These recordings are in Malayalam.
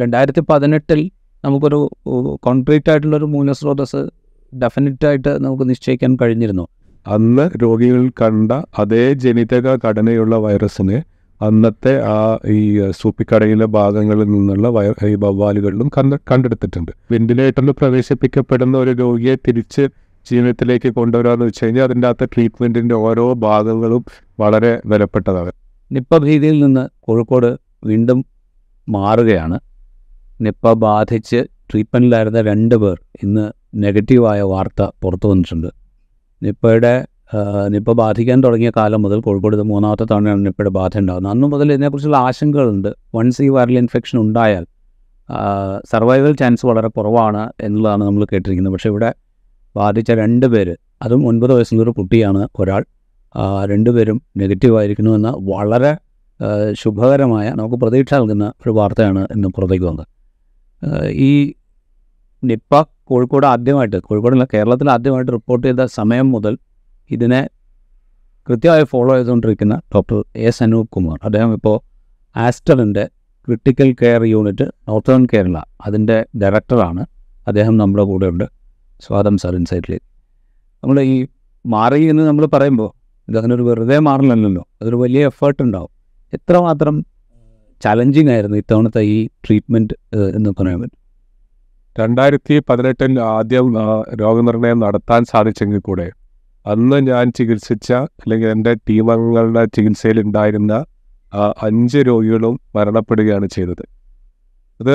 രണ്ടായിരത്തി പതിനെട്ടിൽ നമുക്കൊരു കോൺക്രീറ്റ് ആയിട്ടുള്ളൊരു മൂലസ്രോതസ് ഡെഫിനറ്റായിട്ട് നമുക്ക് നിശ്ചയിക്കാൻ കഴിഞ്ഞിരുന്നു. അന്ന് രോഗികൾ കണ്ട അതേ ജനിതക ഘടനയുള്ള വൈറസിന് അന്നത്തെ ആ ഈ സൂപ്പിക്കടയിലെ ഭാഗങ്ങളിൽ നിന്നുള്ള വയ ഈ വവ്വാലുകളിലും കണ്ട കണ്ടെടുത്തിട്ടുണ്ട്. വെന്റിലേറ്ററിൽ പ്രവേശിപ്പിക്കപ്പെടുന്ന ഒരു രോഗിയെ തിരിച്ച് ജീവിതത്തിലേക്ക് കൊണ്ടുവരാന്ന് വെച്ച് കഴിഞ്ഞാൽ അതിന്റെ അകത്ത് ട്രീറ്റ്മെന്റിന്റെ ഓരോ ഭാഗങ്ങളും വളരെ വിലപ്പെട്ടതാണ്. നിപ്പ ഭീതിയിൽ നിന്ന് കോഴിക്കോട് വീണ്ടും മാറുകയാണ്. നിപ്പ ബാധിച്ച് ട്രീറ്റ്മെന്റിലായിരുന്ന രണ്ട് പേർ ഇന്ന് നെഗറ്റീവായ വാർത്ത പുറത്തു വന്നിട്ടുണ്ട്. നിപ്പയുടെ നിപ്പ ബാധിക്കാൻ തുടങ്ങിയ കാലം മുതൽ കോഴിക്കോട് ഇത് മൂന്നാമത്തെ തവണയാണ് നിപ്പയുടെ ബാധ ഉണ്ടാകുന്നത്. അന്നു മുതൽ ഇതിനെക്കുറിച്ചുള്ള ആശങ്കകളുണ്ട്. വൺസ് ഈ വൈറൽ ഇൻഫെക്ഷൻ ഉണ്ടായാൽ സർവൈവൽ ചാൻസ് വളരെ കുറവാണ് എന്നുള്ളതാണ് നമ്മൾ കേട്ടിരിക്കുന്നത്. പക്ഷേ ഇവിടെ ബാധിച്ച രണ്ട് പേര് അതും ഒൻപത് വയസ്സുള്ളൊരു കുട്ടിയാണ് ഒരാൾ. രണ്ടുപേരും നെഗറ്റീവ് ആയിരിക്കുന്നു എന്ന വളരെ ശുഭകരമായ നമുക്ക് പ്രതീക്ഷ നൽകുന്ന ഒരു വാർത്തയാണ് ഇന്ന് പുറത്തേക്ക് വന്നത്. ഈ നിപ്പ കോഴിക്കോട് ആദ്യമായിട്ട് കോഴിക്കോടല്ല കേരളത്തിൽ ആദ്യമായിട്ട് റിപ്പോർട്ട് ചെയ്ത സമയം മുതൽ ഇതിനെ കൃത്യമായി ഫോളോ ചെയ്തുകൊണ്ടിരിക്കുന്ന ഡോക്ടർ എസ് അനൂപ് കുമാർ. അദ്ദേഹം ഇപ്പോൾ ആസ്റ്ററിന്റെ critical care unit northern Kerala അതിന്റെ ഡയറക്ടറാണ്. അദ്ദേഹം നമ്മുടെ കൂടെ ഉണ്ട് സ്വാഗതം സാർ ഇൻസൈറ്റിലേക്ക്. നമ്മൾ ഈ മാറി എന്ന് നമ്മൾ പറയുമ്പോൾ ഇതങ്ങനെ ഒരു വെറുതെ മാറില്ലല്ലോ. അതൊരു വലിയ എഫേർട്ട് ഉണ്ടാവും. എത്രമാത്രം ചലഞ്ചിങ് ആയിരുന്നു ഇത്തവണത്തെ ഈ ട്രീറ്റ്മെന്റ് എന്ന് പറയാൻ പറ്റും? രണ്ടായിരത്തി പതിനെട്ടിൽ ആദ്യം രോഗനിർണയം നടത്താൻ സാധിച്ചെങ്കിൽ കൂടെ അന്ന് ഞാൻ ചികിത്സിച്ച അല്ലെങ്കിൽ എന്റെ ടീമംഗങ്ങളുടെ ചികിത്സയിൽ ഉണ്ടായിരുന്ന അഞ്ച് രോഗികളും മരണപ്പെടുകയാണ് ചെയ്തത്. അത്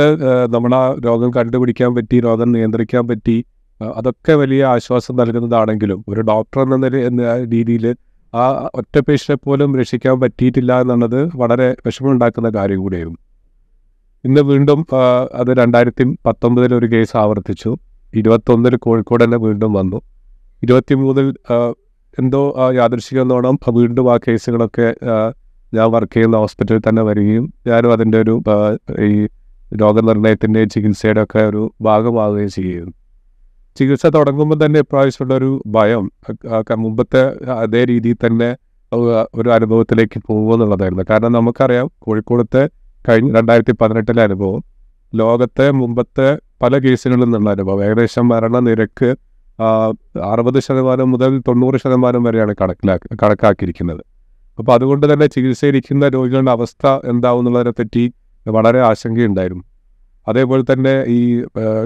നമ്മൾ ആ രോഗം കണ്ടുപിടിക്കാൻ പറ്റി രോഗം നിയന്ത്രിക്കാൻ പറ്റി അതൊക്കെ വലിയ ആശ്വാസം നൽകുന്നതാണെങ്കിലും ഒരു ഡോക്ടർ എന്ന രീതിയിൽ ആ ഒറ്റ പേഷ്യനെ പോലും രക്ഷിക്കാൻ പറ്റിയിട്ടില്ല എന്നുള്ളത് വളരെ വിഷമമുണ്ടാക്കുന്ന കാര്യം കൂടിയായിരുന്നു. ഇന്ന് വീണ്ടും അത് രണ്ടായിരത്തി പത്തൊമ്പതിൽ ഒരു കേസ് ആവർത്തിച്ചു. ഇരുപത്തൊന്നിൽ കോഴിക്കോട് തന്നെ വീണ്ടും വന്നു. ഇരുപത്തിമൂന്നിൽ മൂന്നിൽ എന്തോ ആ, യാദൃശ്ചികമെന്നോണം വീണ്ടും ആ കേസുകളൊക്കെ ഞാൻ വർക്ക് ചെയ്യുന്ന ഹോസ്പിറ്റലിൽ തന്നെ വരികയും ഞാനും അതിന്റെ ഒരു ഈ രോഗനിർണയത്തിന്റെയും ചികിത്സയുടെ ഒക്കെ ഒരു ഭാഗമാവുകയും ചെയ്യുന്നു. ചികിത്സ തുടങ്ങുമ്പോൾ തന്നെ ഇപ്രാവശ്യമുള്ള ഒരു ഭയം മുമ്പത്തെ അതേ രീതിയിൽ തന്നെ ഒരു അനുഭവത്തിലേക്ക് പോകുമെന്നുള്ളതായിരുന്നു കാരണം നമുക്കറിയാം കോഴിക്കോടത്തെ കഴിഞ്ഞ രണ്ടായിരത്തി പതിനെട്ടിലെ അനുഭവം ലോകത്തെ മുമ്പത്തെ പല കേസുകളിൽ നിന്നുള്ള അനുഭവം. ഏകദേശം മരണനിരക്ക് നിരക്ക് അറുപത് ശതമാനം മുതൽ തൊണ്ണൂറ് ശതമാനം വരെയാണ് കണക്കിലാക്കി കണക്കാക്കിയിരിക്കുന്നത്. അപ്പോൾ അതുകൊണ്ട് തന്നെ ചികിത്സയിരിക്കുന്ന രോഗികളുടെ അവസ്ഥ എന്താവും എന്നുള്ളതിനെ പറ്റി വളരെ ആശങ്കയുണ്ടായിരുന്നു. അതേപോലെ തന്നെ ഈ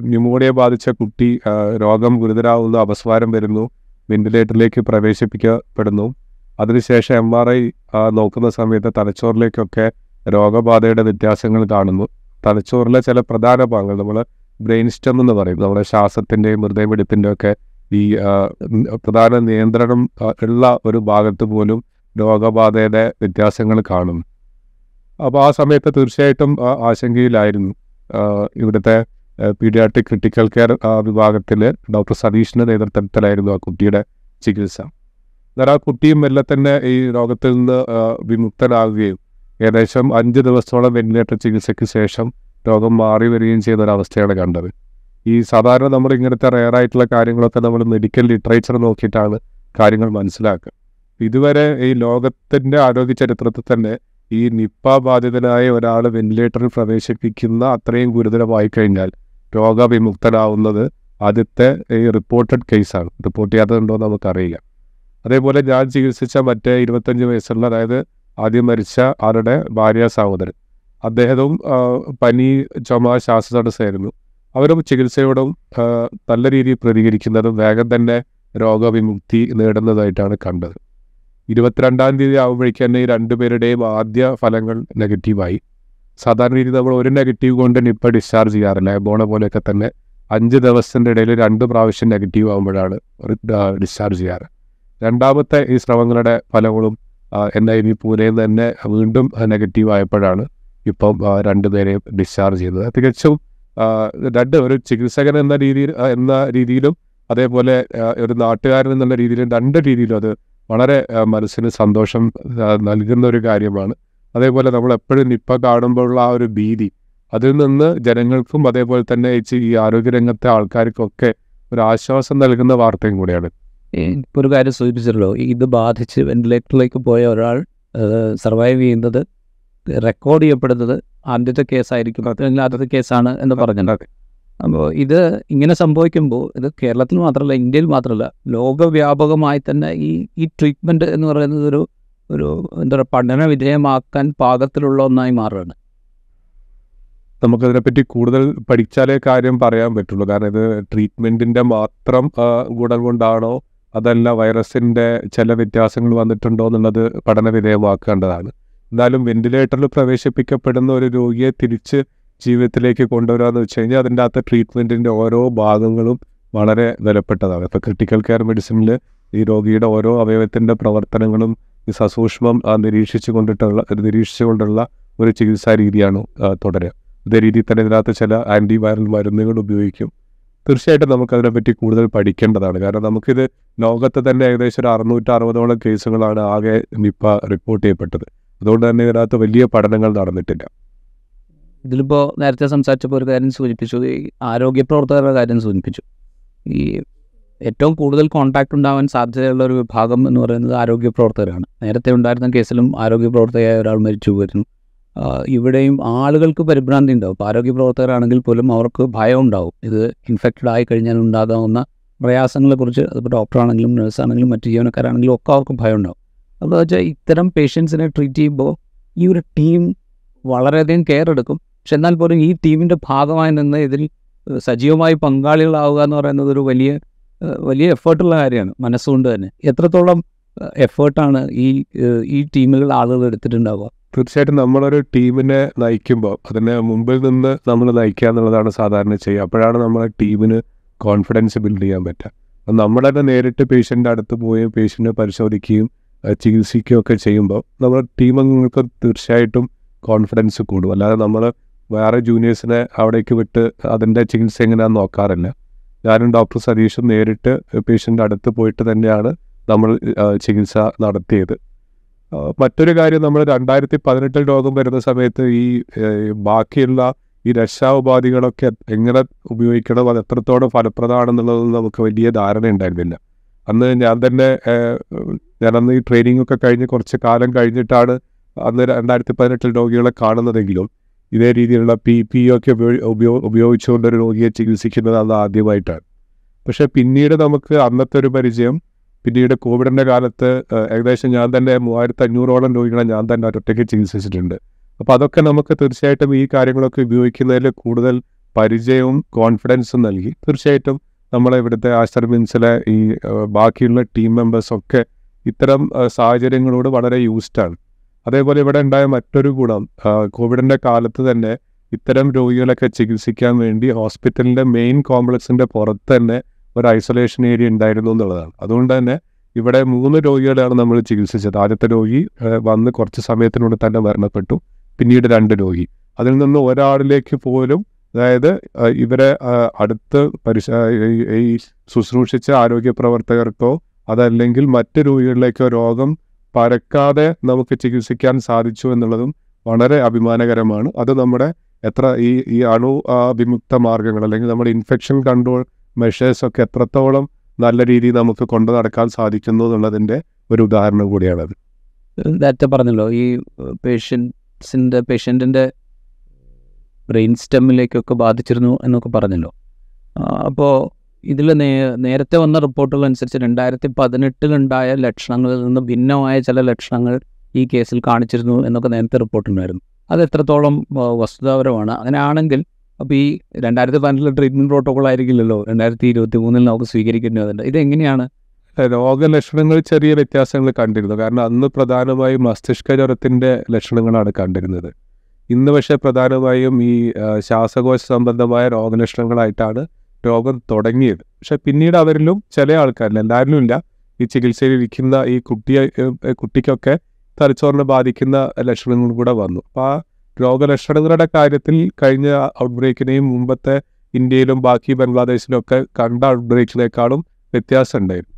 ന്യൂമോണിയ ബാധിച്ച കുട്ടി രോഗം ഗുരുതരാവുന്നു അപസ്മാരം വരുന്നു വെന്റിലേറ്ററിലേക്ക് പ്രവേശിപ്പിക്കപ്പെടുന്നു. അതിനുശേഷം എം ആർ ഐ നോക്കുന്ന സമയത്ത് തലച്ചോറിലേക്കൊക്കെ രോഗബാധയുടെ വ്യത്യാസങ്ങൾ കാണുന്നു. തലച്ചോറിലെ ചില പ്രധാന ഭാഗങ്ങൾ നമ്മൾ ബ്രെയിൻ സ്റ്റം എന്ന് പറയും. നമ്മുടെ ശ്വാസത്തിന്റെയും ഹൃദയമിടിപ്പിന്റെ ഒക്കെ ഈ പ്രധാന നിയന്ത്രണം ഉള്ള ഒരു ഭാഗത്ത് പോലും രോഗബാധയുടെ വ്യത്യാസങ്ങൾ കാണും അപ്പോൾ ആ സമയത്ത് തീർച്ചയായിട്ടും ആശങ്കയിലായിരുന്നു. ഇവിടുത്തെ പീഡിയാട്രിക് ക്രിട്ടിക്കൽ കെയർ വിഭാഗത്തിൽ ഡോക്ടർ സതീഷിന്റെ നേതൃത്വത്തിലായിരുന്നു ആ കുട്ടിയുടെ ചികിത്സ. എന്നാൽ ആ കുട്ടിയും മെല്ലെ തന്നെ ഈ രോഗത്തിൽ നിന്ന് വിമുക്തനാകുകയും ഏകദേശം അഞ്ച് ദിവസത്തോളം വെന്റിലേറ്റർ ചികിത്സയ്ക്ക് ശേഷം രോഗം മാറി വരികയും ചെയ്ത ഒരവസ്ഥയാണ് കണ്ടത്. ഈ സാധാരണ നമ്മൾ ഇങ്ങനത്തെ റെയറായിട്ടുള്ള കാര്യങ്ങളൊക്കെ നമ്മൾ മെഡിക്കൽ ലിറ്ററേച്ചർ നോക്കിയിട്ടാണ് കാര്യങ്ങൾ മനസ്സിലാക്കുക. ഇതുവരെ ഈ ലോകത്തിന്റെ ആരോഗ്യ ചരിത്രത്തിൽ തന്നെ ഈ നിപ്പ ബാധിതനായ ഒരാൾ വെന്റിലേറ്ററിൽ പ്രവേശിപ്പിക്കുന്ന അത്രയും ഗുരുതരമായി കഴിഞ്ഞാൽ രോഗവിമുക്തനാവുന്നത് ആദ്യത്തെ ഈ റിപ്പോർട്ടഡ് കേസാണ് റിപ്പോർട്ട് ചെയ്യാത്തതുണ്ടോ എന്ന് നമുക്കറിയില്ല. അതേപോലെ ഞാൻ ചികിത്സിച്ച മറ്റേ ഇരുപത്തഞ്ച് വയസ്സുള്ള അതായത് ആദ്യം മരിച്ച ആരുടെ ഭാര്യ സഹോദരൻ. അദ്ദേഹവും പനി ചുമ ശ്വാസതടസ്സമായിരുന്നു അവരും ചികിത്സയോടും നല്ല രീതിയിൽ പ്രതികരിക്കുന്നതും വേഗം തന്നെ രോഗവിമുക്തി നേടുന്നതായിട്ടാണ് കണ്ടത്. ഇരുപത്തിരണ്ടാം തീയതി ആകുമ്പോഴേക്കും തന്നെ ഈ രണ്ടുപേരുടെയും ആദ്യ ഫലങ്ങൾ നെഗറ്റീവായി സാധാരണ രീതിയിൽ നമ്മൾ ഒരു നെഗറ്റീവ് കൊണ്ട് നിപ്പ ഡിസ്ചാർജ് ചെയ്യാറില്ല. എബോണ പോലെയൊക്കെ തന്നെ അഞ്ച് ദിവസത്തിന്റെ ഇടയിൽ രണ്ട് പ്രാവശ്യം നെഗറ്റീവ് ആകുമ്പോഴാണ് ഡിസ്ചാർജ് ചെയ്യാറ്. രണ്ടാമത്തെ ഈ സ്രവങ്ങളുടെ ഫലങ്ങളും എൻ ഇനി വി പൂനെയിൽ തന്നെ വീണ്ടും നെഗറ്റീവ് ആയപ്പോഴാണ് ഇപ്പം രണ്ടുപേരെയും ഡിസ്ചാർജ് ചെയ്തത് തികച്ചും രണ്ട് ഒരു ചികിത്സകൻ എന്ന രീതിയിൽ എന്ന രീതിയിലും അതേപോലെ ഒരു നാട്ടുകാരൻ എന്നുള്ള രീതിയിലും രണ്ട് രീതിയിലും അത് വളരെ മനസ്സിന് സന്തോഷം നൽകുന്ന ഒരു കാര്യമാണ്. അതേപോലെ നമ്മൾ എപ്പോഴും നിപ്പ കാണുമ്പോഴുള്ള ആ ഒരു ഭീതി അതിൽ നിന്ന് ജനങ്ങൾക്കും അതേപോലെ തന്നെ ഈ ഈ ആരോഗ്യരംഗത്തെ ആൾക്കാർക്കൊക്കെ ഒരു ആശ്വാസം നൽകുന്ന വാർത്തയും കൂടിയാണ്. ഇപ്പോൾ ഒരു കാര്യം സൂചിപ്പിച്ചല്ലോ ഇത് ബാധിച്ച് വെന്റിലേറ്ററിലേക്ക് പോയ ഒരാൾ സർവൈവ് ചെയ്യുന്നത് റെക്കോർഡ് ചെയ്യപ്പെടുന്നത് ആദ്യത്തെ കേസായിരിക്കും. അല്ലെങ്കിൽ ആദ്യത്തെ കേസാണ് എന്ന് പറഞ്ഞിട്ടുണ്ട് അപ്പോൾ ഇത് ഇങ്ങനെ സംഭവിക്കുമ്പോൾ ഇത് കേരളത്തിൽ മാത്രമല്ല ഇന്ത്യയിൽ മാത്രമല്ല ലോകവ്യാപകമായി തന്നെ ഈ ഈ ട്രീറ്റ്മെന്റ് എന്ന് പറയുന്നത് ഒരു ഒരു എന്താ പറയുക പഠന വിധേയമാക്കാൻ പാകത്തിലുള്ള ഒന്നായി മാറുകയാണ്. നമുക്കതിനെപ്പറ്റി കൂടുതൽ പഠിച്ചാലേ കാര്യം പറയാൻ പറ്റുള്ളൂ. കാരണം ഇത് ട്രീറ്റ്മെന്റിന്റെ മാത്രം ഗുണം കൊണ്ടാണോ അതല്ല വൈറസിന്റെ ചില വ്യത്യാസങ്ങൾ വന്നിട്ടുണ്ടോ എന്നുള്ളത് പഠന വിധേയമാക്കേണ്ടതാണ്. എന്നാലും വെന്റിലേറ്ററിൽ പ്രവേശിപ്പിക്കപ്പെടുന്ന ഒരു രോഗിയെ തിരിച്ച് ജീവിതത്തിലേക്ക് കൊണ്ടുവരാമെന്ന് വെച്ച് കഴിഞ്ഞാൽ അതിന്റെ അകത്ത് ട്രീറ്റ്മെന്റിന്റെ ഓരോ ഭാഗങ്ങളും വളരെ വിലപ്പെട്ടതാണ്. ഇപ്പോൾ ക്രിട്ടിക്കൽ കെയർ മെഡിസിനിൽ ഈ രോഗിയുടെ ഓരോ അവയവത്തിന്റെ പ്രവർത്തനങ്ങളും ഈ സസൂക്ഷ്മം നിരീക്ഷിച്ചു കൊണ്ടിട്ടുള്ള നിരീക്ഷിച്ചുകൊണ്ടുള്ള ഒരു ചികിത്സാ രീതിയാണ് തുടരുക. അതേ രീതിയിൽ തന്നെ ഇതിനകത്ത് ചില ആന്റി വൈറൽ മരുന്നുകൾ ഉപയോഗിക്കും. തീർച്ചയായിട്ടും നമുക്കതിനെപ്പറ്റി കൂടുതൽ പഠിക്കേണ്ടതാണ്. കാരണം നമുക്കിത് ലോകത്ത് തന്നെ ഏകദേശം ഒരു അറുന്നൂറ്റി അറുപതോളം കേസുകളാണ് ആകെ നിപ്പ റിപ്പോർട്ട് ചെയ്യപ്പെട്ടത്. അതുകൊണ്ട് തന്നെ ഇതിനകത്ത് വലിയ പഠനങ്ങൾ നടന്നിട്ടില്ല. ഇതിലിപ്പോൾ നേരത്തെ സംസാരിച്ചപ്പോൾ ഒരു കാര്യം സൂചിപ്പിച്ചു. ഈ ആരോഗ്യ പ്രവർത്തകരുടെ കാര്യം സൂചിപ്പിച്ചു. ഈ ഏറ്റവും കൂടുതൽ കോൺടാക്ട് ഉണ്ടാവാൻ സാധ്യതയുള്ള ഒരു വിഭാഗം എന്ന് പറയുന്നത് ആരോഗ്യ പ്രവർത്തകരാണ് നേരത്തെ ഉണ്ടായിരുന്ന കേസിലും ആരോഗ്യ പ്രവർത്തകയായ ഒരാൾ മരിച്ചു പോയിരുന്നു. ഇവിടെയും ആളുകൾക്ക് പരിഭ്രാന്തി ഉണ്ടാവും. ഇപ്പോൾ ആരോഗ്യ പ്രവർത്തകരാണെങ്കിൽ പോലും അവർക്ക് ഭയം ഉണ്ടാവും. ഇത് ഇൻഫെക്റ്റഡ് ആയി കഴിഞ്ഞാൽ ഉണ്ടാകാവുന്ന പ്രയാസങ്ങളെക്കുറിച്ച് അതിപ്പോൾ ഡോക്ടറാണെങ്കിലും നഴ്സാണെങ്കിലും മറ്റു ജീവനക്കാരാണെങ്കിലും ഒക്കെ അവർക്ക് ഭയം ഉണ്ടാവും. അപ്പോൾ വെച്ചാൽ ഇത്തരം പേഷ്യൻസിനെ ട്രീറ്റ് ചെയ്യുമ്പോൾ ഈ ഒരു ടീം വളരെയധികം കെയർ എടുക്കും. പക്ഷെ എന്നാൽ പോലും ഈ ടീമിന്റെ ഭാഗമായി നിന്ന് ഇതിൽ സജീവമായി പങ്കാളികളാവുക എന്ന് പറയുന്നത് ഒരു വലിയ വലിയ എഫേർട്ടുള്ള കാര്യമാണ് മനസ്സുകൊണ്ട് തന്നെ. എത്രത്തോളം എഫേർട്ടാണ് ഈ ഈ ടീമിലുള്ള ആളുകൾ എടുത്തിട്ടുണ്ടാവുക? തീർച്ചയായിട്ടും നമ്മളൊരു ടീമിനെ നയിക്കുമ്പോൾ അതിനെ മുമ്പിൽ നിന്ന് നമ്മൾ നയിക്കുക എന്നുള്ളതാണ് സാധാരണ ചെയ്യുക. അപ്പോഴാണ് നമ്മളെ ടീമിന് കോൺഫിഡൻസ് ബിൽഡ് ചെയ്യാൻ പറ്റുക. നമ്മൾ തന്നെ നേരിട്ട് പേഷ്യന്റെ അടുത്ത് പോയി പേഷ്യന്റിനെ പരിശോധിക്കുകയും ചികിത്സിക്കുകയും ഒക്കെ ചെയ്യുമ്പോൾ നമ്മുടെ ടീം അംഗങ്ങൾക്ക് തീർച്ചയായിട്ടും കോൺഫിഡൻസ് കൂടും. അല്ലാതെ നമ്മൾ വേറെ ജൂനിയേഴ്സിനെ അവിടേക്ക് വിട്ട് അതിന്റെ ചികിത്സ എങ്ങനെയാണെന്ന് നോക്കാറില്ല. ഞാനും ഡോക്ടർ സതീഷും നേരിട്ട് പേഷ്യന്റെ അടുത്ത് പോയിട്ട് തന്നെയാണ് നമ്മൾ ചികിത്സ നടത്തിയത്. മറ്റൊരു കാര്യം നമ്മൾ രണ്ടായിരത്തി പതിനെട്ടിൽ രോഗം വരുന്ന സമയത്ത് ഈ ബാക്കിയുള്ള ഈ രക്ഷാഉപാധികളൊക്കെ എങ്ങനെ ഉപയോഗിക്കണം അത് എത്രത്തോളം ഫലപ്രദമാണെന്നുള്ളത് നമുക്ക് വലിയ ധാരണ ഉണ്ടായിരുന്നില്ല. അന്ന് ഞാൻ തന്നെ ഞാനന്ന് ഈ ട്രെയിനിങ് ഒക്കെ കഴിഞ്ഞ് കുറച്ച് കാലം കഴിഞ്ഞിട്ടാണ് അന്ന് രണ്ടായിരത്തി പതിനെട്ടിൽ രോഗികളെ കാണുന്നതെങ്കിലും ഇതേ രീതിയിലുള്ള പി പി ഒക്കെ ഉപയോഗി- ഉപയോ- ഉപയോഗിച്ചുകൊണ്ട് ഒരു രോഗിയെ ചികിത്സിക്കുന്നത് അത് ആദ്യമായിട്ടാണ്. പക്ഷേ പിന്നീട് നമുക്ക് അന്നത്തെ ഒരു പരിചയം പിന്നീട് കോവിഡിന്റെ കാലത്ത് ഏകദേശം ഞാൻ തന്നെ മൂവായിരത്തി അഞ്ഞൂറോളം രോഗികളെ ഞാൻ തന്നെ ഒറ്റയ്ക്ക് ചികിത്സിച്ചിട്ടുണ്ട്. അപ്പോൾ അതൊക്കെ നമുക്ക് തീർച്ചയായിട്ടും ഈ കാര്യങ്ങളൊക്കെ ഉപയോഗിക്കുന്നതിൽ കൂടുതൽ പരിചയവും കോൺഫിഡൻസും നൽകി. തീർച്ചയായിട്ടും നമ്മളെ ഇവിടുത്തെ ആശ്രമിൻസിലെ ഈ ബാക്കിയുള്ള ടീം മെമ്പേഴ്സൊക്കെ ഇത്തരം സാഹചര്യങ്ങളോട് വളരെ യൂസ്ഡാണ് അതേപോലെ ഇവിടെ ഉണ്ടായ മറ്റൊരു ഗുണം കോവിഡിന്റെ കാലത്ത് തന്നെ ഇത്തരം രോഗികളൊക്കെ ചികിത്സിക്കാൻ വേണ്ടി ഹോസ്പിറ്റലിന്റെ മെയിൻ കോംപ്ലക്സിന്റെ പുറത്ത് തന്നെ ഒരു ഐസൊലേഷൻ ഏരിയ ഉണ്ടായിരുന്നു എന്നുള്ളതാണ്. അതുകൊണ്ട് തന്നെ ഇവിടെ മൂന്ന് രോഗികളെയാണ് നമ്മൾ ചികിത്സിച്ചത്. ആദ്യത്തെ രോഗി വന്ന് കുറച്ച് സമയത്തിനുള്ളിൽ തന്നെ മരണപ്പെട്ടു. പിന്നീട് രണ്ട് രോഗി. അതിൽ നിന്ന് ഒരാളിലേക്ക് പോലും അതായത് ഇവരെ അടുത്ത് പരിശ ഈ ശുശ്രൂഷിച്ച ആരോഗ്യ പ്രവർത്തകർക്കോ അതല്ലെങ്കിൽ മറ്റ് രോഗികളിലേക്കോ രോഗം പരക്കാതെ നമുക്ക് ചികിത്സിക്കാൻ സാധിച്ചു എന്നുള്ളതും വളരെ അഭിമാനകരമാണ്. അത് നമ്മുടെ എത്ര ഈ ഈ അണു വിമുക്ത മാർഗങ്ങൾ അല്ലെങ്കിൽ നമ്മുടെ ഇൻഫെക്ഷൻ കൺട്രോൾ മെഷേഴ്സ് ഒക്കെ എത്രത്തോളം നല്ല രീതിയിൽ നമുക്ക് കൊണ്ടു നടക്കാൻ സാധിക്കുന്നു എന്നുള്ളതിന്റെ ഒരു ഉദാഹരണം കൂടിയാണത്. നേരത്തെ പറഞ്ഞല്ലോ ഈ പേഷ്യൻസിന്റെ പേഷ്യന്റിന്റെ ബ്രെയിൻ സ്റ്റെമ്മിലേക്കൊക്കെ ബാധിച്ചിരുന്നു എന്നൊക്കെ പറഞ്ഞല്ലോ. അപ്പോൾ ഇതിൽ നേ നേരത്തെ വന്ന റിപ്പോർട്ടുകൾ അനുസരിച്ച് രണ്ടായിരത്തി പതിനെട്ടിലുണ്ടായ ലക്ഷണങ്ങളിൽ നിന്ന് ഭിന്നമായ ചില ലക്ഷണങ്ങൾ ഈ കേസിൽ കാണിച്ചിരുന്നു എന്നൊക്കെ നേരത്തെ റിപ്പോർട്ടുണ്ടായിരുന്നു. അത് എത്രത്തോളം വസ്തുതാപരമാണ്. അങ്ങനെയാണെങ്കിൽ അപ്പോൾ ഈ രണ്ടായിരത്തി പതിനെട്ടിലെ ട്രീറ്റ്മെന്റ് പ്രോട്ടോകോൾ ആയിരിക്കില്ലല്ലോ? രണ്ടായിരത്തി ഇരുപത്തി മൂന്നിൽ നമുക്ക് സ്വീകരിക്കേണ്ടതുണ്ട് ഇതെങ്ങനെയാണ്? രോഗലക്ഷണങ്ങൾ ചെറിയ വ്യത്യാസങ്ങൾ കണ്ടിരുന്നു. കാരണം അന്ന് പ്രധാനമായും മസ്തിഷ്ക ജ്വരത്തിന്റെ ലക്ഷണങ്ങളാണ് കണ്ടിരുന്നത്. ഇന്ന് പക്ഷേ പ്രധാനമായും ഈ ശ്വാസകോശ സംബന്ധമായ രോഗലക്ഷണങ്ങളായിട്ടാണ് രോഗം തുടങ്ങിയത്. പക്ഷെ പിന്നീട് അവരിലും ചില ആൾക്കാരിൽ എല്ലാവരിലും ഇല്ല. ഈ ചികിത്സയിൽ ഇരിക്കുന്ന ഈ കുട്ടിയെ കുട്ടിക്കൊക്കെ തലച്ചോറിനെ ബാധിക്കുന്ന ലക്ഷണങ്ങൾ കൂടെ വന്നു. അപ്പോൾ ആ രോഗലക്ഷണങ്ങളുടെ കാര്യത്തിൽ കഴിഞ്ഞ ഔട്ട്ബ്രേക്കിനെയും മുമ്പത്തെ ഇന്ത്യയിലും ബാക്കി ബംഗ്ലാദേശിലും ഒക്കെ കണ്ട ഔട്ട്ബ്രേക്കിനേക്കാളും വ്യത്യാസം ഉണ്ടായിരുന്നു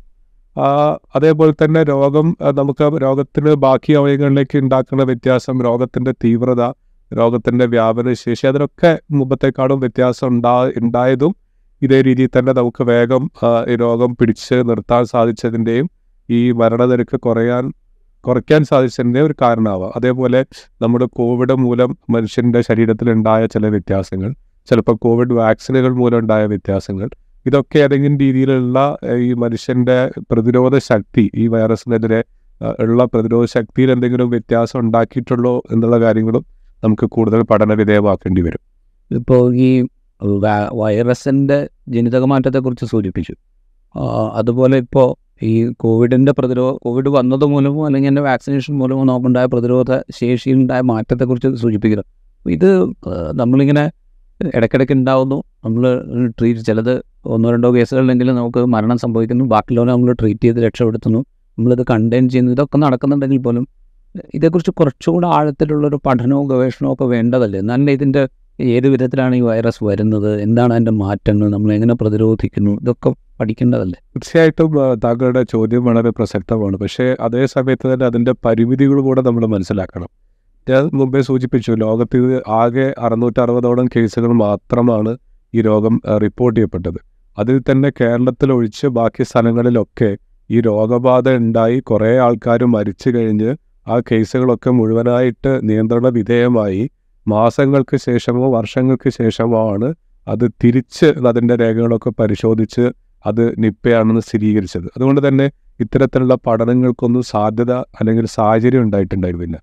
അതേപോലെ തന്നെ രോഗം നമുക്ക് രോഗത്തിന് ബാക്കി അവയവങ്ങളിലേക്ക് ഉണ്ടാക്കുന്ന വ്യത്യാസം രോഗത്തിന്റെ തീവ്രത രോഗത്തിന്റെ വ്യാപന ശേഷി അതിനൊക്കെ മുമ്പത്തേക്കാളും വ്യത്യാസം ഉണ്ടാ ഉണ്ടായതും ഇതേ രീതിയിൽ തന്നെ നമുക്ക് വേഗം ഈ രോഗം പിടിച്ച് നിർത്താൻ സാധിച്ചതിന്റെയും ഈ മരണനിരക്ക് കുറയാൻ കുറയ്ക്കാൻ സാധിച്ചതിന്റെ ഒരു കാരണമാവാം. അതേപോലെ നമ്മുടെ കോവിഡ് മൂലം മനുഷ്യന്റെ ശരീരത്തിലുണ്ടായ ചില വ്യത്യാസങ്ങൾ ചിലപ്പോൾ കോവിഡ് വാക്സിനുകൾ മൂലം ഉണ്ടായ വ്യത്യാസങ്ങൾ ഇതൊക്കെ ഏതെങ്കിലും രീതിയിലുള്ള ഈ മനുഷ്യന്റെ പ്രതിരോധ ശക്തി ഈ വൈറസിനെതിരെ ഉള്ള പ്രതിരോധ ശക്തിയിൽ എന്തെങ്കിലും വ്യത്യാസം ഉണ്ടാക്കിയിട്ടുള്ളോ എന്നുള്ള കാര്യങ്ങളും നമുക്ക് കൂടുതൽ പഠന വിധേയമാക്കേണ്ടി വരും. ഇപ്പോൾ ഈ വൈറസിന്റെ ജനിതക മാറ്റത്തെക്കുറിച്ച് സൂചിപ്പിച്ചു. അതുപോലെ ഇപ്പോൾ ഈ കോവിഡിന്റെ പ്രതിരോധ കോവിഡ് വന്നത് മൂലമോ അല്ലെങ്കിൽ എന്റെ വാക്സിനേഷൻ മൂലമോ നമുക്കുണ്ടായ പ്രതിരോധ ശേഷിയിലുണ്ടായ മാറ്റത്തെക്കുറിച്ച് സൂചിപ്പിക്കുന്നു. ഇത് നമ്മളിങ്ങനെ ഇടയ്ക്കിടയ്ക്ക് ഉണ്ടാവുന്നു. നമ്മൾ ട്രീറ്റ് ചിലത് ഒന്നോ രണ്ടോ കേസുകളിലെങ്കിലും നമുക്ക് മരണം സംഭവിക്കുന്നു. ബാക്കിയുള്ളവരെ നമ്മൾ ട്രീറ്റ് ചെയ്ത് രക്ഷപ്പെടുത്തുന്നു. നമ്മളിത് കണ്ടെയ്ൻ ചെയ്യുന്നു. ഇതൊക്കെ നടക്കുന്നുണ്ടെങ്കിൽ പോലും ഇതേക്കുറിച്ച് കുറച്ചുകൂടെ ആഴത്തിലുള്ളൊരു പഠനവും ഗവേഷണവും ഒക്കെ വേണ്ടതല്ലേ? എന്നാലേ ഇതിന്റെ ഏത് വിധത്തിലാണ് ഈ വൈറസ് വരുന്നത്? എന്താണ് അതിന്റെ മാറ്റങ്ങൾ? നമ്മൾ എങ്ങനെ പ്രതിരോധിക്കുന്നു? ഇതൊക്കെ പഠിക്കേണ്ടതല്ലേ? തീർച്ചയായിട്ടും താങ്കളുടെ ചോദ്യം വളരെ പ്രസക്തമാണ്. പക്ഷേ അതേ സമയത്ത് തന്നെ അതിന്റെ പരിമിതികൾ കൂടെ നമ്മൾ മനസ്സിലാക്കണം. ഞാൻ മുമ്പേ സൂചിപ്പിച്ചു ലോകത്ത് ആകെ അറുന്നൂറ്ററുപതോളം കേസുകൾ മാത്രമാണ് ഈ രോഗം റിപ്പോർട്ട് ചെയ്യപ്പെട്ടത്. അതിൽ തന്നെ കേരളത്തിലൊഴിച്ച് ബാക്കി സ്ഥലങ്ങളിലൊക്കെ ഈ രോഗബാധ ഉണ്ടായി കുറേ ആൾക്കാർ മരിച്ചു കഴിഞ്ഞ് ആ കേസുകളൊക്കെ മുഴുവനായിട്ട് നിയന്ത്രണ വിധേയമായി. മാസങ്ങൾക്ക് ശേഷമോ വർഷങ്ങൾക്ക് ശേഷമോ ആണ് അത് തിരിച്ച് അതിന്റെ രേഖകളൊക്കെ പരിശോധിച്ച് അത് നിപ്പയാണെന്ന് സ്ഥിരീകരിച്ചത്. അതുകൊണ്ട് തന്നെ ഇത്തരത്തിലുള്ള പഠനങ്ങൾക്കൊന്നും സാധ്യത അല്ലെങ്കിൽ സാഹചര്യം ഉണ്ടായിട്ടുണ്ടായിരുന്നില്ല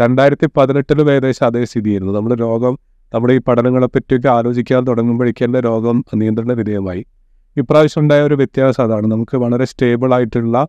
രണ്ടായിരത്തി പതിനെട്ടിലും ഏകദേശം അതേ സ്ഥിതിയായിരുന്നു. നമ്മൾ രോഗം നമ്മുടെ ഈ പഠനങ്ങളെ പറ്റിയൊക്കെ ആലോചിക്കാൻ തുടങ്ങുമ്പോഴേക്കും തന്നെ രോഗം നിയന്ത്രണ വിധേയമായി. ഇപ്രാവശ്യം ഉണ്ടായ ഒരു വ്യത്യാസം അതാണ്. നമുക്ക് വളരെ സ്റ്റേബിൾ ആയിട്ടുള്ള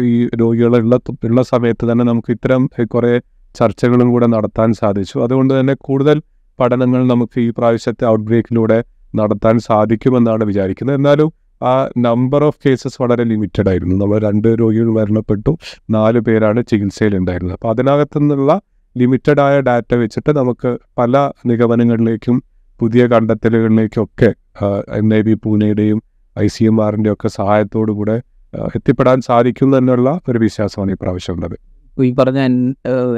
ഈ രോഗികളുള്ള ഉള്ള സമയത്ത് തന്നെ നമുക്ക് ഇത്തരം കുറേ ചർച്ചകളും കൂടെ നടത്താൻ സാധിച്ചു. അതുകൊണ്ട് തന്നെ കൂടുതൽ പഠനങ്ങൾ നമുക്ക് ഈ പ്രാവശ്യത്തെ ഔട്ട്ബ്രേക്കിലൂടെ നടത്താൻ സാധിക്കുമെന്നാണ് വിചാരിക്കുന്നത്. എന്നാലും ആ നമ്പർ ഓഫ് കേസസ് വളരെ ലിമിറ്റഡ് ആയിരുന്നു. നമ്മൾ രണ്ട് രോഗികൾ മരണപ്പെട്ടു. നാല് പേരാണ് ചികിത്സയിലുണ്ടായിരുന്നത് അപ്പോൾ അതിനകത്തു നിന്നുള്ള ലിമിറ്റഡ് ആയ ഡാറ്റ വെച്ചിട്ട് നമുക്ക് പല നിഗമനങ്ങളിലേക്കും പുതിയ കണ്ടെത്തലുകളിലേക്കൊക്കെ എൻ ഐ ബി പൂനെയുടെയും ഐ സി എം ആറിന്റെയും ഒക്കെ സഹായത്തോടു കൂടെ എത്തിപ്പെടാൻ സാധിക്കും എന്നുള്ള ഒരു വിശ്വാസമാണ് ഈ പ്രാവശ്യം ഉള്ളത്. ഈ പറഞ്ഞ N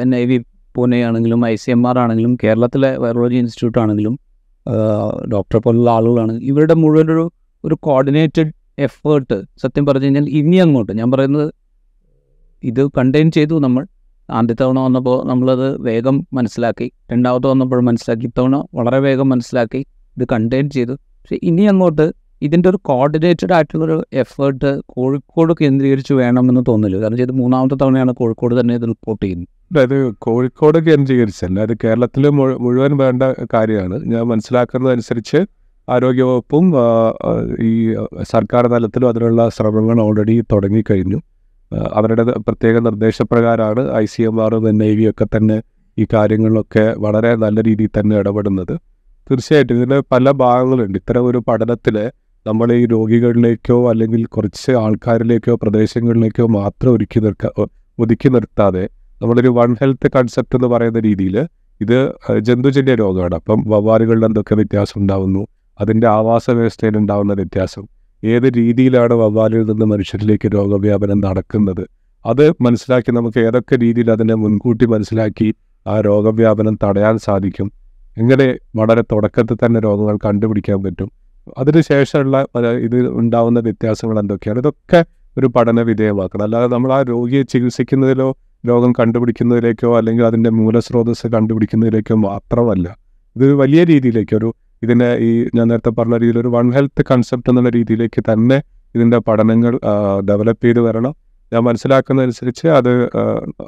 N I V Pune ആണെങ്കിലും ഐ സി എം ആർ ആണെങ്കിലും കേരളത്തിലെ വൈറോളജി ഇൻസ്റ്റിറ്റ്യൂട്ട് ആണെങ്കിലും ഡോക്ടറെ പോലുള്ള ആളുകളാണ്. ഇവരുടെ മുഴുവൻ ഒരു ഒരു കോർഡിനേറ്റഡ് എഫേർട്ട് സത്യം പറഞ്ഞു കഴിഞ്ഞാൽ ഇനി അങ്ങോട്ട് ഞാൻ പറയുന്നത് ഇത് കണ്ടെയ്ൻ ചെയ്തു നമ്മൾ. ആദ്യത്തെ തവണ വന്നപ്പോൾ നമ്മളത് വേഗം മനസ്സിലാക്കി. രണ്ടാമത്തെ വന്നപ്പോൾ മനസ്സിലാക്കി. ഇത്തവണ വളരെ വേഗം മനസ്സിലാക്കി. ഇത് കണ്ടെയ്ൻ ചെയ്തു. പക്ഷേ ഇനി അങ്ങോട്ട് ഇതിന്റെ ഒരു കോർഡിനേറ്റഡ് ആയിട്ടുള്ളൊരു എഫേർട്ട് കോഴിക്കോട് കേന്ദ്രീകരിച്ച് വേണമെന്ന് തോന്നില്ല കാരണം ഇത് മൂന്നാമത്തെ തവണയാണ് കോഴിക്കോട് തന്നെ ഇത് റിപ്പോർട്ട് ചെയ്യുന്നത്. അതായത് കോഴിക്കോട് കേന്ദ്രീകരിച്ചല്ല അത് കേരളത്തിൽ മുഴുവൻ വേണ്ട കാര്യമാണ്. ഞാൻ മനസ്സിലാക്കുന്നതനുസരിച്ച് ആരോഗ്യവകുപ്പും ഈ സർക്കാർ തലത്തിലും അതിനുള്ള ശ്രമങ്ങൾ ഓൾറെഡി തുടങ്ങിക്കഴിഞ്ഞു. അവരുടെ പ്രത്യേക നിർദ്ദേശപ്രകാരമാണ് ഐ സി എം ആറും എൻ ഐ വി ഒക്കെ തന്നെ ഈ കാര്യങ്ങളിലൊക്കെ വളരെ നല്ല രീതിയിൽ തന്നെ ഇടപെടുന്നത്. തീർച്ചയായിട്ടും ഇതിന് പല ഭാഗങ്ങളുണ്ട്. ഇത്തരം ഒരു പഠനത്തിൽ നമ്മൾ ഈ രോഗികളിലേക്കോ അല്ലെങ്കിൽ കുറച്ച് ആൾക്കാരിലേക്കോ പ്രദേശങ്ങളിലേക്കോ മാത്രം ഒരുക്കി നിർക്ക ഒതുക്കി നിർത്താതെ നമ്മളൊരു വൺ ഹെൽത്ത് കൺസെപ്റ്റ് എന്ന് പറയുന്ന രീതിയിൽ ഇത് ജന്തുജന്യ രോഗമാണ് അപ്പം വവ്വാലുകളിൽ എന്തൊക്കെ വ്യത്യാസം ഉണ്ടാവുന്നു? അതിന്റെ ആവാസ വ്യവസ്ഥയിൽ ഉണ്ടാവുന്ന വ്യത്യാസം. ഏത് രീതിയിലാണ് വവ്വാലിൽ നിന്ന് മനുഷ്യരിലേക്ക് രോഗവ്യാപനം നടക്കുന്നത്? അത് മനസ്സിലാക്കി നമുക്ക് ഏതൊക്കെ രീതിയിൽ അതിനെ മുൻകൂട്ടി മനസ്സിലാക്കി ആ രോഗവ്യാപനം തടയാൻ സാധിക്കും? എങ്ങനെ വളരെ തുടക്കത്തിൽ തന്നെ രോഗങ്ങൾ കണ്ടുപിടിക്കാൻ പറ്റും? അതിനുശേഷമുള്ള ഇത് ഉണ്ടാവുന്ന വ്യത്യാസങ്ങൾ എന്തൊക്കെയാണ്? ഇതൊക്കെ ഒരു പഠന വിധേയമാക്കണം. അല്ലാതെ നമ്മൾ ആ രോഗിയെ ചികിത്സിക്കുന്നതിലോ രോഗം കണ്ടുപിടിക്കുന്നതിലേക്കോ അല്ലെങ്കിൽ അതിന്റെ മൂലസ്രോതസ് കണ്ടുപിടിക്കുന്നതിലേക്കോ മാത്രമല്ല. ഇതൊരു വലിയ രീതിയിലേക്ക് ഒരു ഇതിനെ ഈ ഞാൻ നേരത്തെ പറഞ്ഞ രീതിയിൽ ഒരു വൺ ഹെൽത്ത് കൺസെപ്റ്റ് എന്നുള്ള രീതിയിലേക്ക് തന്നെ ഇതിന്റെ പഠനങ്ങൾ ഡെവലപ്പ് ചെയ്ത് വരണം. ഞാൻ മനസ്സിലാക്കുന്നതനുസരിച്ച് അത്